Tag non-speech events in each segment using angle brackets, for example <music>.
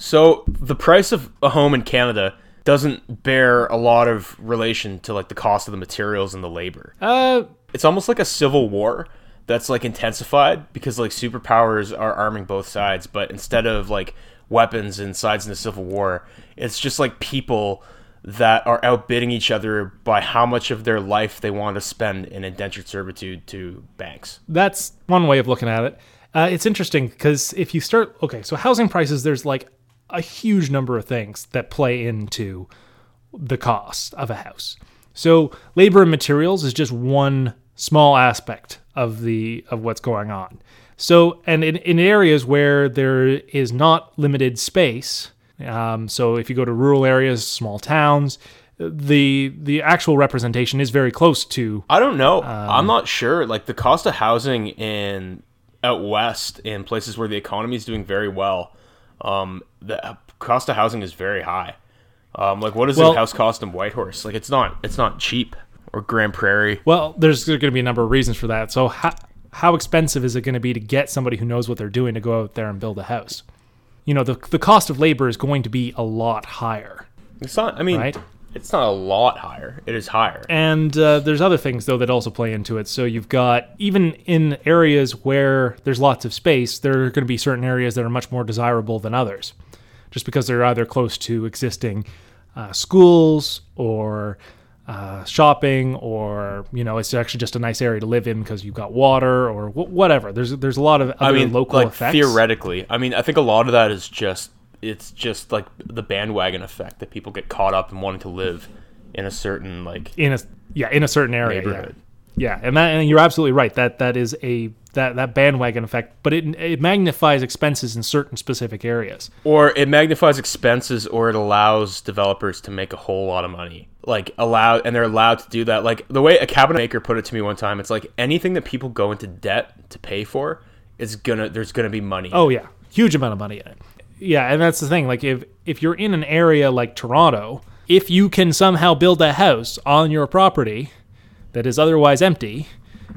So the price of a home in Canada doesn't bear a lot of relation to like the cost of the materials and the labor. Uh, It's almost like a civil war that's like intensified because like superpowers are arming both sides, but instead of like weapons and sides in the civil war, it's just like people that are outbidding each other by how much of their life they want to spend in indentured servitude to banks. that's one way of looking at it. Uh, it's interesting because if you start, okay, so housing prices, there's like a huge number of things that play into the cost of a house. So labor and materials is just one small aspect of the of what's going on. So and in, in areas where there is not limited space, um, so if you go to rural areas, small towns, the the actual representation is very close to I don't know. I'm not sure. Like the cost of housing in out west in places where the economy is doing very well, um, the cost of housing is very high. Um, like what does Well- a house cost in Whitehorse? Like it's not it's not cheap. Or Grande Prairie. Well, there's going to be a number of reasons for that. So, how, how expensive is it going to be to get somebody who knows what they're doing to go out there and build a house? You know, the, the cost of labor is going to be a lot higher. It's not. I mean, Right. It's not a lot higher. It is higher. And uh, there's other things, though, that also play into it. So, you've got, even in areas where there's lots of space, there are going to be certain areas that are much more desirable than others, just because they're either close to existing uh, schools or uh, shopping, or you know, it's actually just a nice area to live in because you've got water or wh- whatever. There's there's a lot of other I mean, local like effects. theoretically. I mean, I think a lot of that is just it's just like the bandwagon effect that people get caught up in wanting to live in a certain like in a yeah in a certain area. Yeah. neighborhood. Yeah, and that and you're absolutely right. That that is a that that bandwagon effect, but it it magnifies expenses in certain specific areas. Or it magnifies expenses, or it allows developers to make a whole lot of money. Like allow, and they're allowed to do that. Like the way a cabinet maker put it to me one time, it's like anything that people go into debt to pay for is gonna. There's gonna be money. Oh yeah, huge amount of money in it. Yeah, and that's the thing. Like if if you're in an area like Toronto, if you can somehow build a house on your property that is otherwise empty,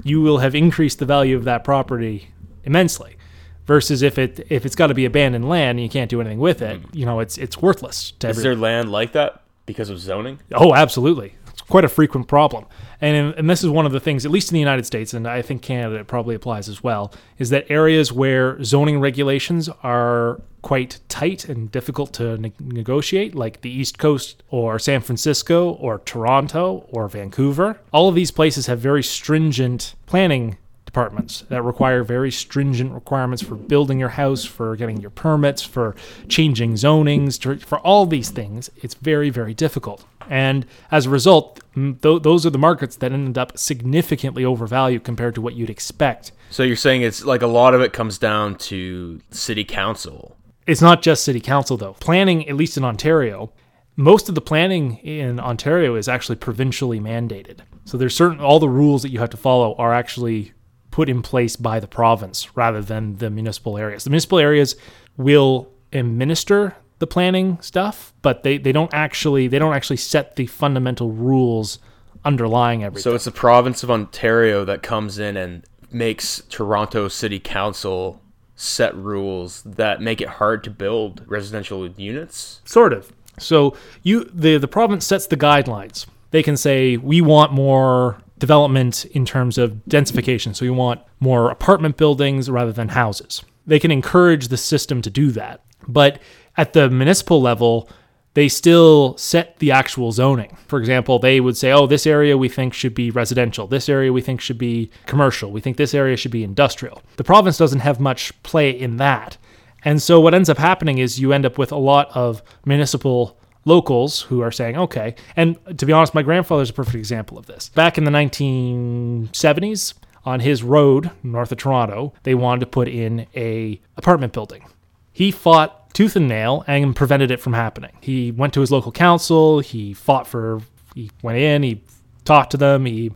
you will have increased the value of that property immensely. Versus if it if it's got to be abandoned land and you can't do anything with it, hmm. you know, it's it's worthless to is everyone. there land like that because of zoning? Oh, absolutely. Quite a frequent problem. And, and this is one of the things, at least in the United States, and I think Canada it probably applies as well, is that areas where zoning regulations are quite tight and difficult to ne- negotiate, like the East Coast or San Francisco or Toronto or Vancouver, all of these places have very stringent planning that require very stringent requirements for building your house, for getting your permits, for changing zonings, for all these things. It's very, very difficult. And as a result, th- those are the markets that ended up significantly overvalued compared to what you'd expect. So you're saying it's like a lot of it comes down to city council. It's not just city council, though. Planning, at least in Ontario, most of the planning in Ontario is actually provincially mandated. So there's certain, all the rules that you have to follow are actually put in place by the province rather than the municipal areas. The municipal areas will administer the planning stuff, but they, they don't actually they don't actually set the fundamental rules underlying everything. So it's the province of Ontario that comes in and makes Toronto City Council set rules that make it hard to build residential units. Sort of. So you the the province sets the guidelines. They can say we want more development in terms of densification. So you want more apartment buildings rather than houses. They can encourage the system to do that. But at the municipal level, they still set the actual zoning. For example, they would say, oh, this area we think should be residential. This area we think should be commercial. We think this area should be industrial. The province doesn't have much play in that. And so what ends up happening is you end up with a lot of municipal locals who are saying, okay, and to be honest, my grandfather's a perfect example of this. Back in the 1970s, on his road north of Toronto, they wanted to put in a apartment building. He fought tooth and nail and prevented it from happening. He went to his local council, he fought for he went in, he talked to them, he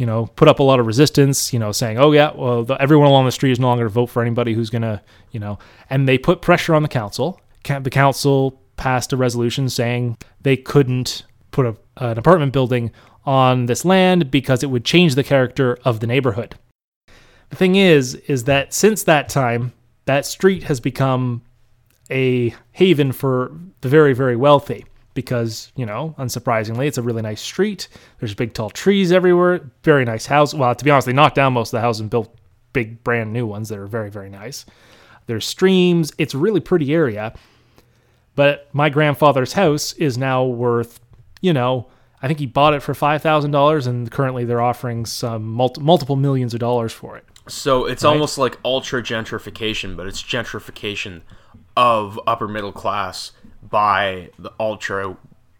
you know, put up a lot of resistance, you know, saying, "Oh yeah, well, the, everyone along the street is no longer to vote for anybody who's going to, you know," and they put pressure on the council. The council passed a resolution saying they couldn't put a, an apartment building on this land because it would change the character of the neighborhood. The thing is, is that since that time, that street has become a haven for the very, very wealthy because, you know, unsurprisingly, it's a really nice street. There's big, tall trees everywhere. Very nice house. Well, to be honest, they knocked down most of the houses and built big, brand new ones that are very, very nice. There's streams. It's a really pretty area. But my grandfather's house is now worth, you know, I think he bought it for $5,000 and currently they're offering some multi- multiple millions of dollars for it. So it's almost like ultra gentrification, but it's gentrification of upper middle class by the ultra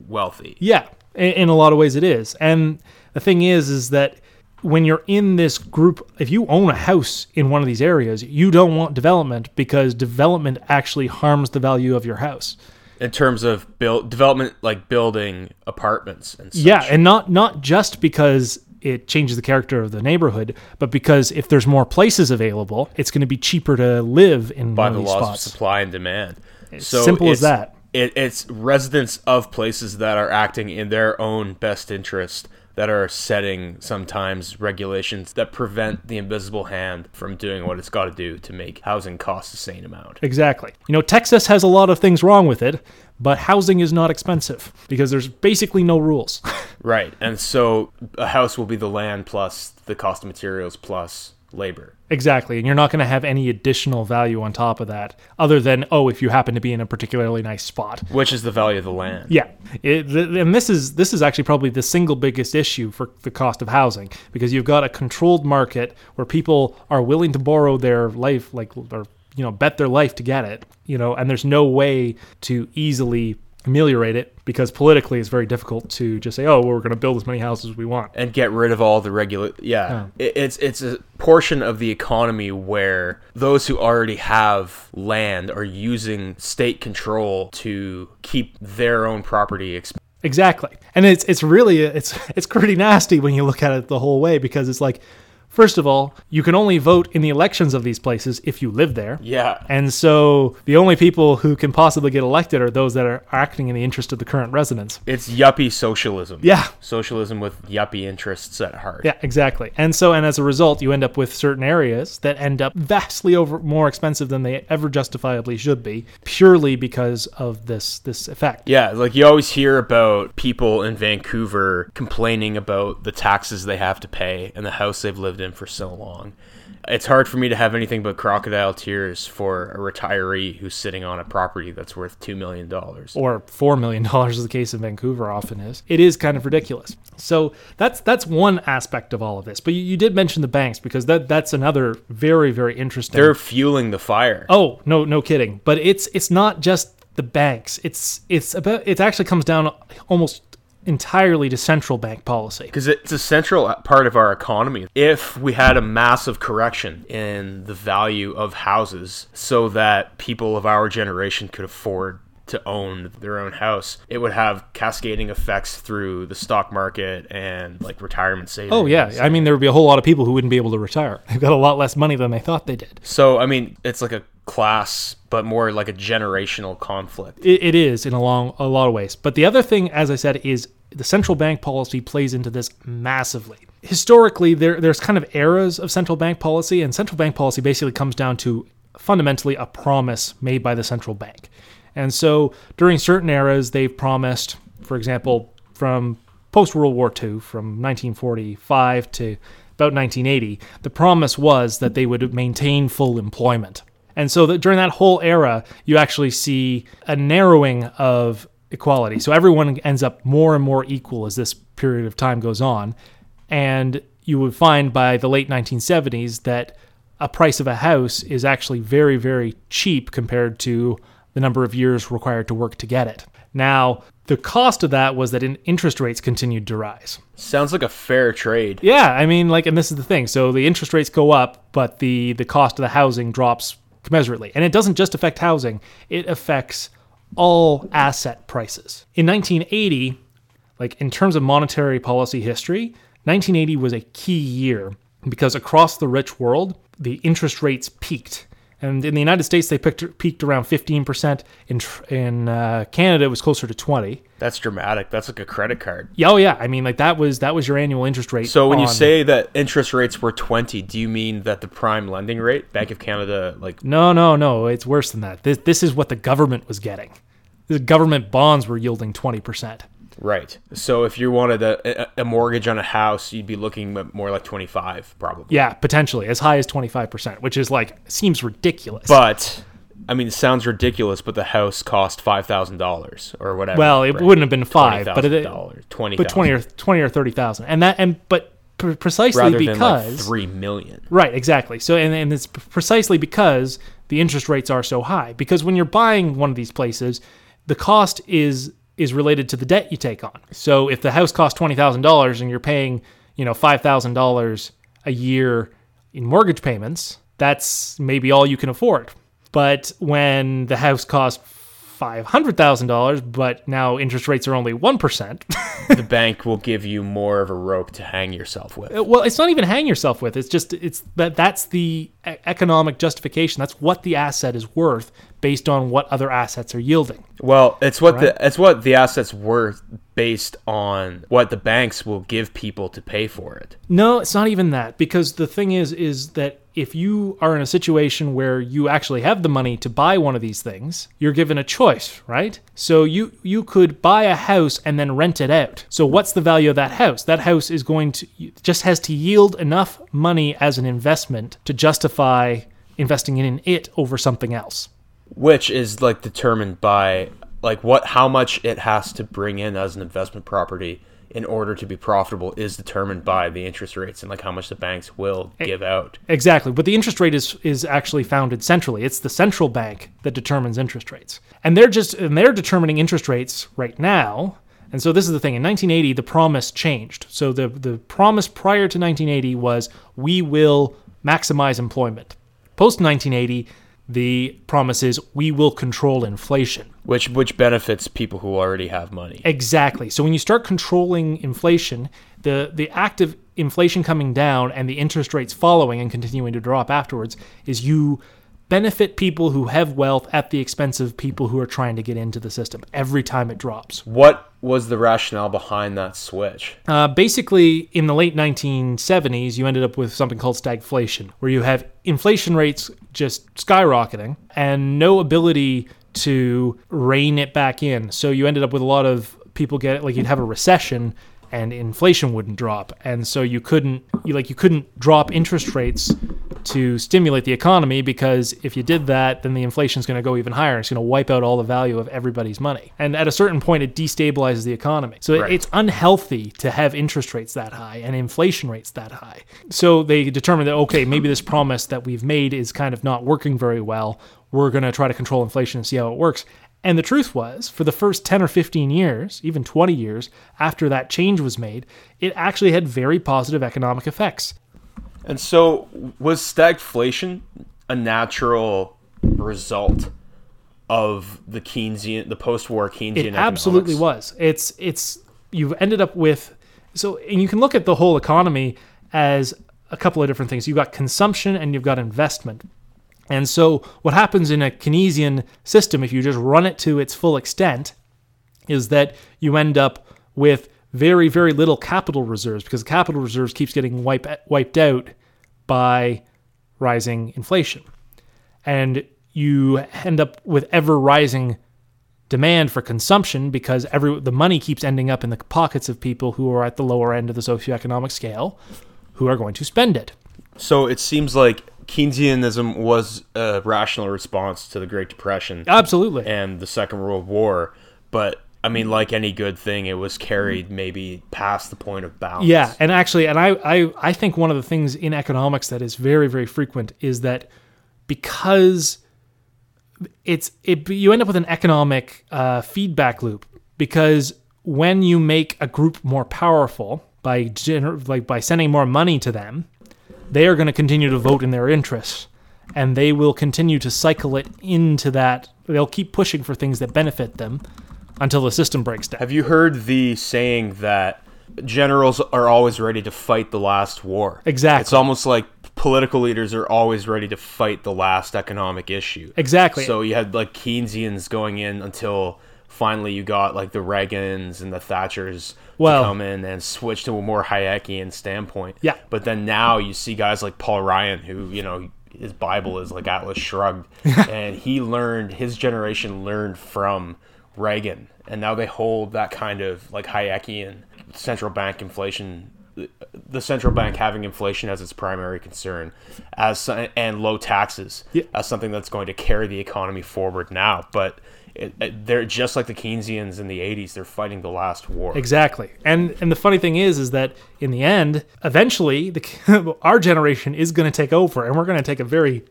wealthy. Yeah, in, in a lot of ways it is. And the thing is, is that when you're in this group, if you own a house in one of these areas, you don't want development because development actually harms the value of your house. In terms of build development, like building apartments and such. Yeah, and not not just because it changes the character of the neighborhood, but because if there's more places available, it's going to be cheaper to live in by the of these laws spots. of supply and demand. So simple as that. It, it's residents of places that are acting in their own best interest that are setting sometimes regulations that prevent the invisible hand from doing what it's got to do to make housing cost the same amount. Exactly. You know, Texas has a lot of things wrong with it, but housing is not expensive because there's basically no rules. <laughs> Right. And so a house will be the land plus the cost of materials plus labor. exactly. And you're not going to have any additional value on top of that other than, oh, if you happen to be in a particularly nice spot. Which is the value of the land. Yeah, it, th- and this is this is actually probably the single biggest issue for the cost of housing because you've got a controlled market where people are willing to borrow their life, like or you know, bet their life to get it, you know, and there's no way to easily ameliorate it because politically it's very difficult to just say, oh, well, we're going to build as many houses as we want. and get rid of all the regular yeah It, it's it's a portion of the economy where those who already have land are using state control to keep their own property exp- Exactly. And it's it's really it's it's pretty nasty when you look at it the whole way because it's like first of all, you can only vote in the elections of these places if you live there. yeah And so the only people who can possibly get elected are those that are acting in the interest of the current residents. it's yuppie socialism Yeah. socialism with yuppie interests at heart Yeah, exactly. And so and as a result, you end up with certain areas that end up vastly over more expensive than they ever justifiably should be purely because of this this effect. Yeah, like you always hear about people in Vancouver complaining about the taxes they have to pay and the house they've lived in for so long. It's hard for me to have anything but crocodile tears for a retiree who's sitting on a property that's worth $2 million. or four million <laughs> dollars as the case in Vancouver often is. It is kind of ridiculous. So that's that's one aspect of all of this. But you, you did mention the banks because that that's another very very interesting. They're fueling the fire. oh no no kidding. But it's it's not just the banks. It's it's about it actually comes down almost entirely to central bank policy. Because it's a central part of our economy. If we had a massive correction in the value of houses so that people of our generation could afford to own their own house, it would have cascading effects through the stock market and like retirement savings. Oh yeah, I mean there would be a whole lot of people who wouldn't be able to retire. <laughs> They've got a lot less money than they thought they did. So, I mean, it's like a class, but more like a generational conflict. It, it is in a long a lot of ways. But the other thing, as I said, is the central bank policy plays into this massively. Historically, there there's kind of eras of central bank policy, and central bank policy basically comes down to fundamentally a promise made by the central bank. And so during certain eras, they've promised, for example, from post World War II, from 1945 to about 1980, the promise was that they would maintain full employment. And so that during that whole era, you actually see a narrowing of equality. So everyone ends up more and more equal as this period of time goes on. And you would find by the late 1970s that a price of a house is actually very, very cheap compared to the number of years required to work to get it. Now, the cost of that was that in interest rates continued to rise. Sounds like a fair trade. Yeah, I mean, like, and this is the thing. So the interest rates go up, but the the cost of the housing drops commensurately, and it doesn't just affect housing; it affects all asset prices. In 1980, like in terms of monetary policy history, 1980 was a key year because across the rich world, the interest rates peaked. And in the United States, they peaked, peaked around 15%. In in uh, Canada, it was closer to 20. That's dramatic. That's like a credit card. Yeah, oh yeah. I mean, like that was that was your annual interest rate. So when you say that interest rates were 20, do you mean that the prime lending rate, Bank of Canada, like no, no, no, it's worse than that. This this is what the government was getting. The government bonds were yielding 20%. Right? So if you wanted a, a, mortgage on a house, you'd be looking at more like 25 probably. Yeah, potentially as high as 25%, which is like seems ridiculous. But I mean, it sounds ridiculous, but the house cost five thousand dollars or whatever. well, it right? wouldn't have been 5, but it dollars, twenty, but 20 or 20 or 30,000. And that and but pre- precisely rather because than like three million. Right, exactly. So, and, and it's precisely because the interest rates are so high. Because when you're buying one of these places, the cost is is related to the debt you take on. So, if the house costs twenty thousand dollars and you're paying, you know, five thousand dollars a year in mortgage payments, that's maybe all you can afford. But when the house costs five hundred thousand dollars, but now interest rates are only one percent. <laughs> the bank will give you more of a rope to hang yourself with. Well, it's not even hang yourself with. It's just it's that that's the economic justification. That's what the asset is worth based on what other assets are yielding. Well, it's what Right. the it's what the assets worth based on what the banks will give people to pay for it. No, it's not even that because the thing is is that if you are in a situation where you actually have the money to buy one of these things, you're given a choice, right? So you you could buy a house and then rent it out. So what's the value of that house? That house is going to just has to yield enough money as an investment to justify investing in it over something else. which is like determined by like what how much it has to bring in as an investment property in order to be profitable is determined by the interest rates and like how much the banks will give out. Exactly, but the interest rate is is actually founded centrally. It's the central bank that determines interest rates, and they're just and they're determining interest rates right now. And so this is the thing. In 1980, the promise changed. So the the promise prior to 1980 was we will maximize employment. Post 1980, the promise is we will control inflation. Which which benefits people who already have money. Exactly. So when you start controlling inflation, the the act of inflation coming down and the interest rates following and continuing to drop afterwards is you benefit people who have wealth at the expense of people who are trying to get into the system every time it drops. What was the rationale behind that switch? Uh, basically, in the late 1970s, you ended up with something called stagflation, where you have inflation rates just skyrocketing and no ability to rein it back in. So you ended up with a lot of people get like you'd have a recession and inflation wouldn't drop, and so you couldn't you like you couldn't drop interest rates to stimulate the economy because if you did that, then the inflation's going to go even higher. It's going to wipe out all the value of everybody's money, and at a certain point, it destabilizes the economy. So Right. it's unhealthy to have interest rates that high and inflation rates that high. So they determined that okay, maybe this promise that we've made is kind of not working very well. We're going to try to control inflation and see how it works. And the truth was, for the first 10 or 15 years, even 20 years after that change was made, it actually had very positive economic effects. And so was stagflation a natural result of the Keynesian the post-war Keynesian It absolutely was. It's it's you've ended up with so and you can look at the whole economy as a couple of different things. You've got consumption and you've got investment. And so what happens in a Keynesian system if you just run it to its full extent is that you end up with very very little capital reserves because capital reserves keeps getting wipe, wiped out by rising inflation. And you end up with ever rising demand for consumption because every the money keeps ending up in the pockets of people who are at the lower end of the socioeconomic scale who are going to spend it. So it seems like Keynesianism was a rational response to the Great Depression Absolutely. and the Second World War, but I mean, like any good thing, it was carried maybe past the point of balance. Yeah, and actually, and I, I, I think one of the things in economics that is very, very frequent is that because it's it, you end up with an economic uh, feedback loop because when you make a group more powerful by gener- like by sending more money to them, they are going to continue to vote in their interests, and they will continue to cycle it into that. They'll keep pushing for things that benefit them until the system breaks down. Have you heard the saying that generals are always ready to fight the last war. Exactly. It's almost like political leaders are always ready to fight the last economic issue. Exactly. So you had like Keynesians going in until finally you got like the Reagans and the Thatchers Well- to come in and switch to a more Hayekian standpoint. Yeah. But then now you see guys like Paul Ryan, who you know his Bible is like Atlas Shrugged, <laughs> and he learned his generation learned from Reagan, and now they hold that kind of like Hayekian central bank inflation. The central bank having inflation as its primary concern, as and low taxes Yeah. as something that's going to carry the economy forward now. But it, it- they're just like the Keynesians in the '80s. They're fighting the last war. Exactly. And and the funny thing is is that in the end, eventually the <laughs> our generation is going to take over and we're going to take a very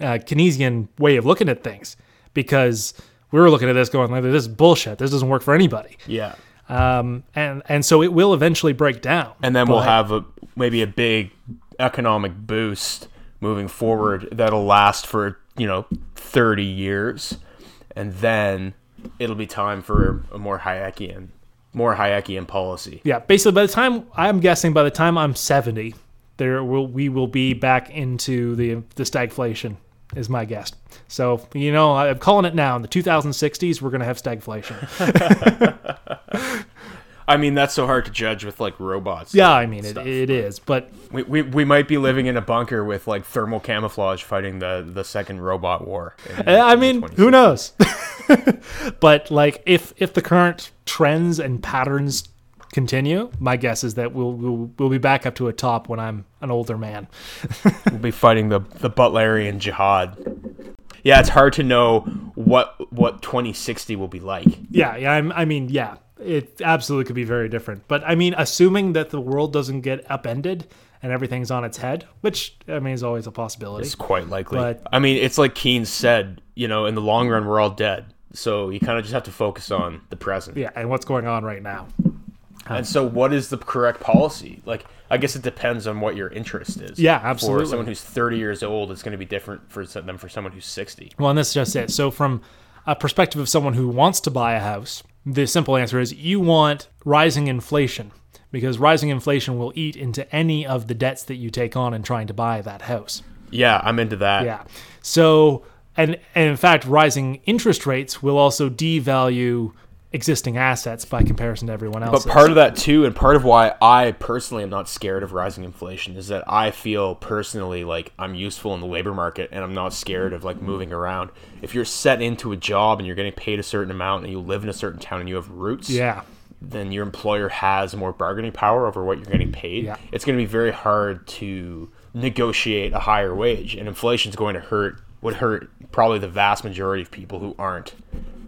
uh, Keynesian way of looking at things because we were looking at this going like this is bullshit. This doesn't work for anybody. Yeah. Um, and and so it will eventually break down. and then we'll have a maybe a big economic boost moving forward that'll last for you know 30 years and then it'll be time for a more Hayekian more Hayekian policy Yeah, basically by the time I'm guessing by the time I'm 70, there will we will be back into the the stagflation is my guess. So, you know, I'm calling it now. In the 2060s, we're going to have stagflation. <laughs> <laughs> I mean that's so hard to judge with like robots Yeah, I mean, it, it is. But we, we, we might be living in a bunker with like thermal camouflage fighting the the second robot war in- uh, I in mean, who knows? <laughs> but like if if the current trends and patterns continue, my guess is that we'll we'll, we'll be back up to a top when I'm an older man. <laughs> We'll be fighting the the Butlerian jihad. Yeah, it's hard to know what what 2060 will be like. Yeah, yeah. I'm, I mean, yeah, it absolutely could be very different. But I mean, assuming that the world doesn't get upended and everything's on its head, which I mean is always a possibility. It's quite likely. But- I mean, it's like Keynes said. You know, in the long run, we're all dead. So you kind of just have to focus on the present. Yeah, and what's going on right now? And so, what is the correct policy? Like, I guess it depends on what your interest is. Yeah, absolutely. For someone who's 30 years old, it's going to be different for than for someone who's 60. Well, and that's just it. So, from a perspective of someone who wants to buy a house, the simple answer is you want rising inflation because rising inflation will eat into any of the debts that you take on in trying to buy that house. Yeah, I'm into that. Yeah. So, and, and in fact, rising interest rates will also devalue existing assets by comparison to everyone else. But part of that too, and part of why I personally am not scared of rising inflation is that I feel personally like I'm useful in the labor market and I'm not scared of like moving around. If you're set into a job and you're getting paid a certain amount and you live in a certain town and you have roots, yeah. then your employer has more bargaining power over what you're getting paid. Yeah. It's going to be very hard to negotiate a higher wage, and inflation is going to hurt. Would hurt probably the vast majority of people who aren't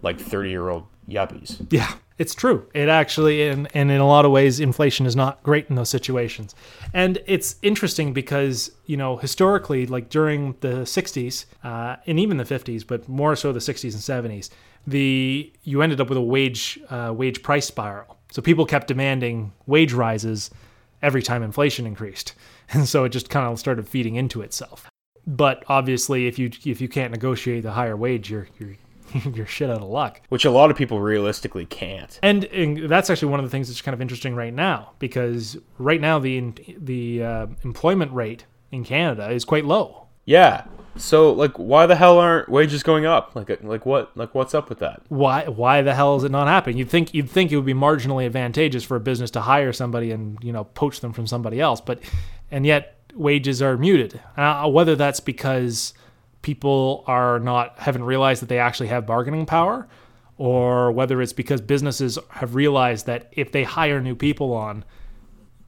like 30 year old yuppies. Yeah, it's true. It actually, and, and in a lot of ways, inflation is not great in those situations. And it's interesting because, you know, historically, like during the 60s uh, and even the 50s, but more so the 60s and 70s, the you ended up with a wage uh, wage price spiral. So people kept demanding wage rises every time inflation increased, <laughs> and so it just kind of started feeding into itself. But obviously, if you if you can't negotiate the higher wage, you're you're <laughs> you're shit out of luck. Which a lot of people realistically can't. And, and that's actually one of the things that's kind of interesting right now because right now the the uh, employment rate in Canada is quite low. Yeah. So like, why the hell aren't wages going up? Like, like what? Like, what's up with that? Why why the hell is it not happening? You'd think you'd think it would be marginally advantageous for a business to hire somebody and you know poach them from somebody else, but and yet wages are muted. Uh, whether that's because people are not haven't realized that they actually have bargaining power, or whether it's because businesses have realized that if they hire new people on,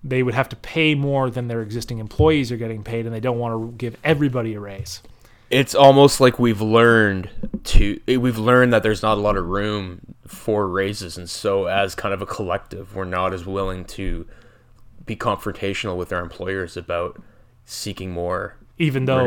they would have to pay more than their existing employees are getting paid, and they don't want to give everybody a raise. It's almost like we've learned to we've learned that there's not a lot of room for raises, and so as kind of a collective, we're not as willing to be confrontational with our employers about seeking more even though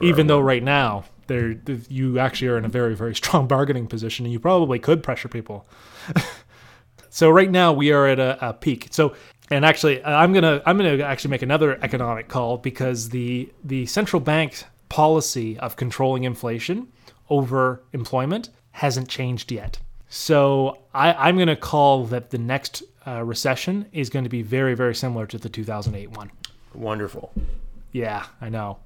even though right now there you actually are in a very very strong <laughs> bargaining position and you probably could pressure people <laughs> so right now we are at a, a peak so and actually uh, i'm gonna i'm gonna actually make another economic call because the the central bank's policy of controlling inflation over employment hasn't changed yet so I, i'm gonna call that the next uh, recession is going to be very, very similar to the 2008 one. Wonderful. Yeah, I know.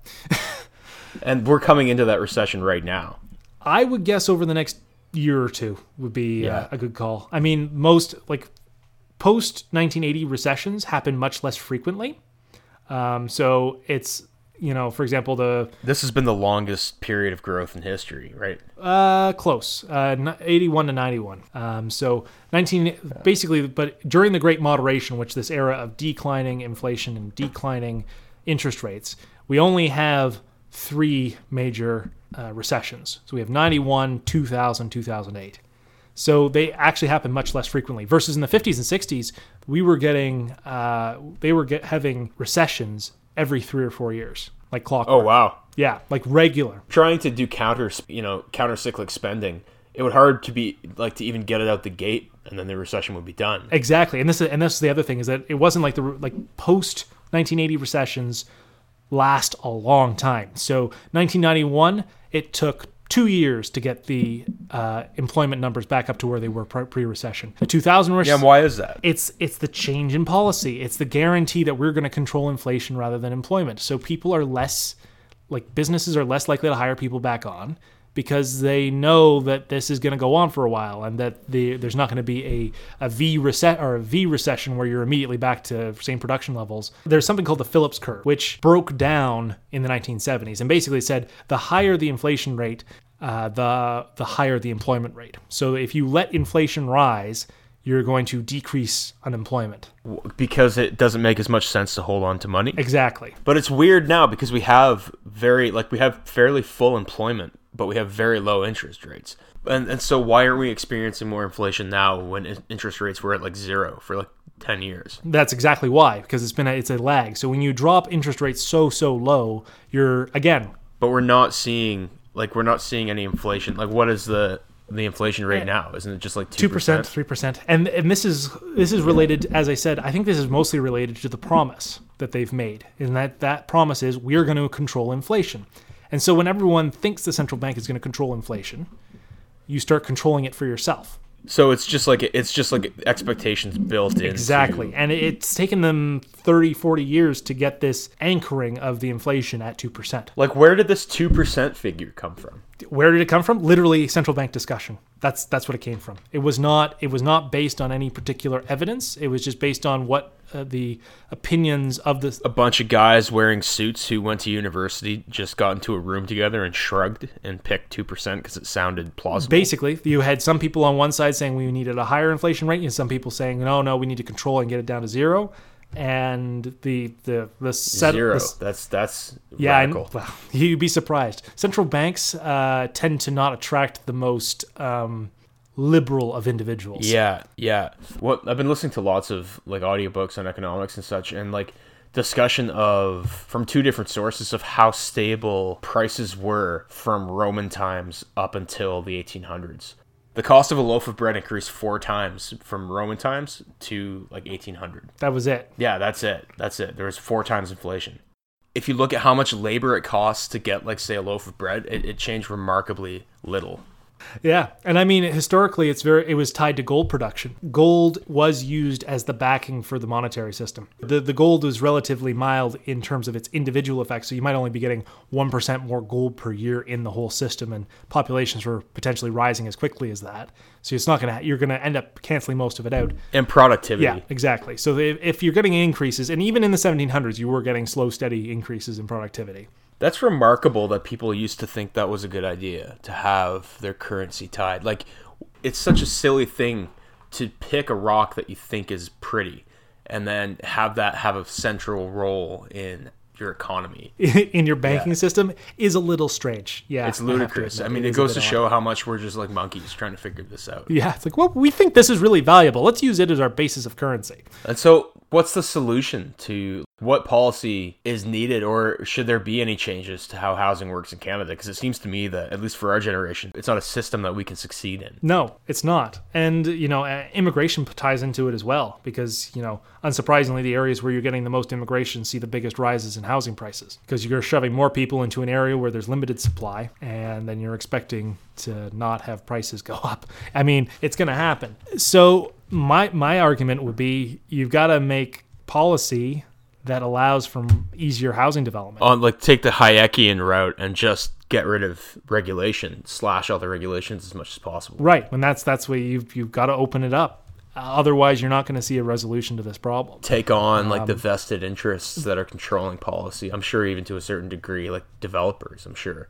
And we're coming into that recession right now. I would guess over the next year or two would be Yeah. uh, a good call. I mean, most like post 1980 recessions happen much less frequently. Um, so it's you know, for example, the This has been the longest period of growth in history, right? uh, close uh, 81 to 91. Um, so 19 basically, but during the Great Moderation, which this era of declining inflation and declining interest rates, we only have three major uh, recessions. So we have 91, 2000, 2008. So they actually happen much less frequently. Versus in the 50s and 60s, we were getting uh, they were get, having recessions every three or four years, like clockwork. Oh wow. yeah, like regular. Trying to do counter, you know, counter cyclic spending. It would hard to be like to even get it out the gate, and then the recession would be done. Exactly, and this is and this is the other thing is that it wasn't like the like post 1980 recessions last a long time. So 1991, it took two years to get the uh, employment numbers back up to where they were pre recession. The 2000 Yeah, recession. and why is that? it's it's the change in policy. It's the guarantee that we're going to control inflation rather than employment. So people are less like businesses are less likely to hire people back on because they know that this is going to go on for a while and that the, there's not going to be a, a V reset or a V recession where you're immediately back to same production levels. There's something called the Phillips curve, which broke down in the 1970s and basically said the higher the inflation rate, uh, the the higher the employment rate. So if you let inflation rise, you're going to decrease unemployment. Because it doesn't make as much sense to hold on to money. Exactly. But it's weird now because we have very like we have fairly full employment, but we have very low interest rates. And and so why aren't we experiencing more inflation now when interest rates were at like zero for like 10 years? That's exactly why, because it's been a, it's a lag. So when you drop interest rates so so low, you're again But we're not seeing like we're not seeing any inflation. Like what is the the inflation rate now? Isn't it just like 2%? two percent, three percent, and and this is this is related. As I said, I think this is mostly related to the promise that they've made, and that that promise is we're going to control inflation. And so when everyone thinks the central bank is going to control inflation, you start controlling it for yourself. So it's just like it's just like expectations built in. Exactly. And it's taken them 30, 40 years to get this anchoring of the inflation at 2%. Like where did this 2% figure come from? Where did it come from? Literally central bank discussion. That's that's what it came from. It was not it was not based on any particular evidence. It was just based on what uh, the opinions of the a bunch of guys wearing suits who went to university just got into a room together and shrugged and picked 2% because it sounded plausible. basically you had some people on one side saying we needed a higher inflation rate and some people saying no no we need to control and get it down to zero and the the the set Zero. the- that's that's Yeah, radical. well, <laughs> you'd be surprised. Central banks uh, tend to not attract the most um, liberal of individuals. Yeah, yeah. What I've been listening to lots of like audiobooks on economics and such and like discussion of from two different sources of how stable prices were from Roman times up until the 1800s. The cost of a loaf of bread increased four times from Roman times to like 1800. That was it. Yeah, that's it. That's it. There was four times inflation. If you look at how much labor it costs to get, like, say, a loaf of bread, it, it changed remarkably little. Yeah, and I mean historically, it's very it was tied to gold production. Gold was used as the backing for the monetary system. The the gold was relatively mild in terms of its individual effects, so you might only be getting one percent more gold per year in the whole system, and populations were potentially rising as quickly as that. So it's not gonna you're gonna end up canceling most of it out. And productivity. Yeah, exactly. So if, if you're getting increases, and even in the 1700s, you were getting slow, steady increases in productivity. That's remarkable that people used to think that was a good idea to have their currency tied. Like, it's such a silly thing to pick a rock that you think is pretty and then have that have a central role in your economy. <laughs> in your banking Yeah. system is a little strange. Yeah, It's I ludicrous. I, admit, mean, it, a goes to odd. show how much we're just like monkeys trying to figure this out. Yeah, it's like, well, we think this is really valuable. Let's use it as our basis of currency. And so, what's the solution to what policy is needed, or should there be any changes to how housing works in Canada? Because it seems to me that, at least for our generation, it's not a system that we can succeed in. No, it's not. And, you know, uh, immigration ties into it as well because, you know, unsurprisingly, the areas where you're getting the most immigration see the biggest rises in housing prices because you're shoving more people into an area where there's limited supply and then you're expecting to not have prices go <laughs> up. I mean, it's going to happen. So, my my argument would be you've got to make policy that allows for easier housing development. On like take the Hayekian route and just get rid of regulation, slash all the regulations as much as possible. Right, and that's that's where you've you've got to open it up. Uh, otherwise, you're not going to see a resolution to this problem. Take on like Um, the vested interests that are controlling policy. I'm sure even to a certain degree, like developers. I'm sure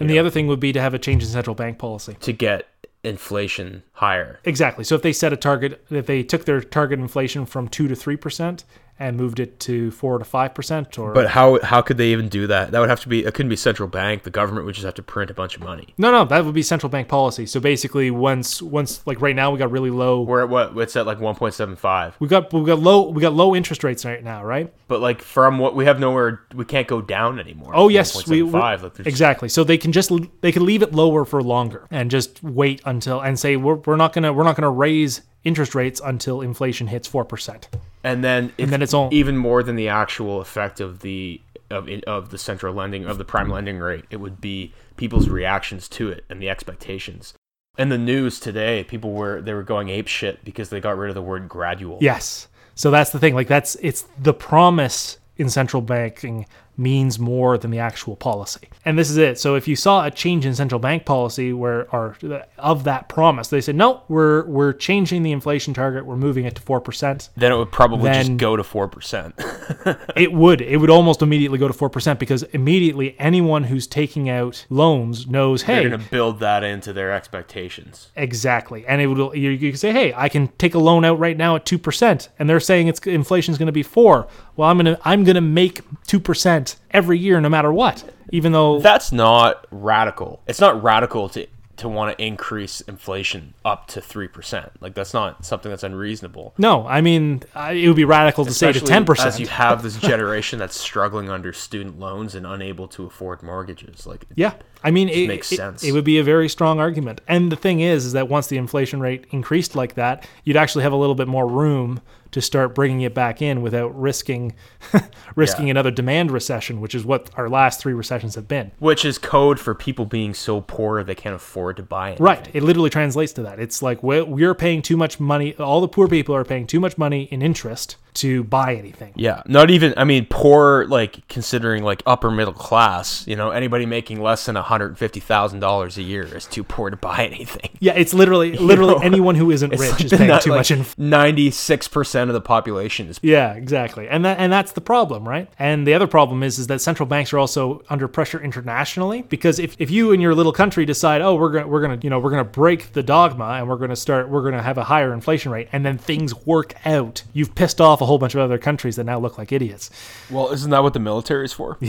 And the other thing would be to have a change in central bank policy. to get inflation higher. Exactly. So if they set a target, if they took their target inflation from two to three percent and moved it to four to five percent, or But how how could they even do that? That would have to be. It couldn't be central bank. The government would just have to print a bunch of money. no, no, that would be central bank policy. So basically, once once like right now we got really low. We're at what? It's at like 1.75. We got we got low we got low interest rates right now, right? But like from what we have nowhere, we can't go down anymore. Oh yes, we, we- Like, exactly. So they can just they can leave it lower for longer and just wait until and say we're, we're not gonna we're not gonna raise interest rates until inflation hits four percent. And then if, then it's all- even more than the actual effect of the of of the central lending of the prime mm-hmm. lending rate. It would be people's reactions to it and the expectations. In the news today, people were they were going ape shit because they got rid of the word gradual. Yes. So that's the thing. Like that's it's the promise in central banking means more than the actual policy. And this is it. So if you saw a change in central bank policy where or of that promise, they said, "No, we're we're changing the inflation target. We're moving it to 4%." Then it would probably just go to four percent. <laughs> It would it would almost immediately go to 4% because immediately anyone who's taking out loans knows, "Hey, They're gonna build that into their expectations. Exactly, and it would you, you can say, "Hey, I can take a loan out right now at two percent," and they're saying it's inflation's going to be four. Well, I'm gonna I'm gonna make two percent every year, no matter what, even though That's not radical. It's not radical to to want to increase inflation up to three percent. Like that's not something that's unreasonable. no, I mean I, it would be radical to say to ten percent. As you have this generation that's struggling under student loans and unable to afford mortgages. Like Yeah, I mean, it makes it- sense. It, would be a very strong argument. And the thing is, is that once the inflation rate increased like that, you'd actually have a little bit more room to start bringing it back in without risking <laughs> risking Yeah. another demand recession, which is what our last three recessions have been. which is code for people being so poor they can't afford to buy it. Right. It literally translates to that. It's like we- we're paying too much money. All the poor people are paying too much money in interest to buy anything. Yeah, not even. I mean, poor. Like considering like upper middle class. You know, anybody making less than one hundred fifty thousand dollars a year is too poor to buy <laughs> anything. Yeah, it's literally literally know, anyone who isn't <laughs> rich is paying too much in Ninety-six percent of the population is. Yeah, exactly. And that and that's the problem, right? And the other problem is is that central banks are also under pressure internationally because if, if you in your little country decide, "Oh, we're going to we're going to, you know, we're going to break the dogma and we're going to start we're going to have a higher inflation rate," and then things work out, you've pissed off a whole bunch of other countries that now look like idiots. Well, isn't that what the military is for? <laughs>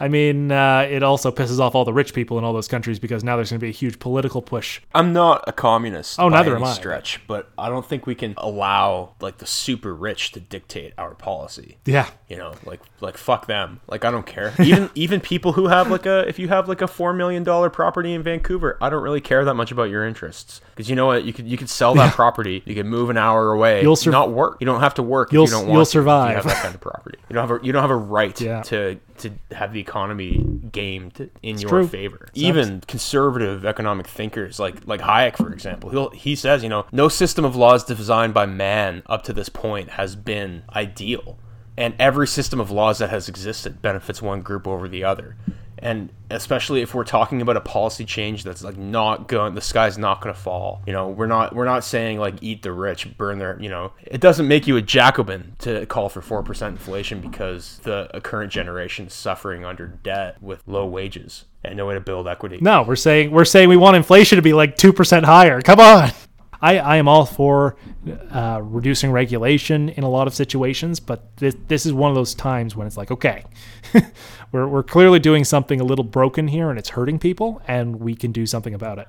I mean, uh, it also pisses off all the rich people in all those countries because now there's going to be a huge political push. I'm not a communist. Oh, neither am I. Stretch, but I don't think we can allow like the super rich to dictate our policy. Yeah. You know, like like fuck them. Like I don't care. <laughs> Even even people who have like a if you have like a four million dollar property in Vancouver, I don't really care that much about your interests because you know what you could you could sell that property, you could move an hour away, You'll sur- not work. You don't have to work You'll if you don't you'll want. to, survive. You have that kind of property. You don't have a you don't have a right Yeah. to to have the economy gamed in your true. favor. Even conservative economic thinkers like like Hayek, for example, he he says, you know, no system of laws designed by man up to this point has been ideal, and every system of laws that has existed benefits one group over the other. And especially if we're talking about a policy change that's like not going, the sky's not going to fall. You know, we're not we're not saying like eat the rich, burn their. You know, it doesn't make you a Jacobin to call for four percent inflation because the current generation is suffering under debt with low wages and no way to build equity. No, we're saying we're saying we want inflation to be like two percent higher. Come on. I, I am all for uh, reducing regulation in a lot of situations, but this, this is one of those times when it's like, okay, <laughs> we're, we're clearly doing something a little broken here and it's hurting people, and we can do something about it.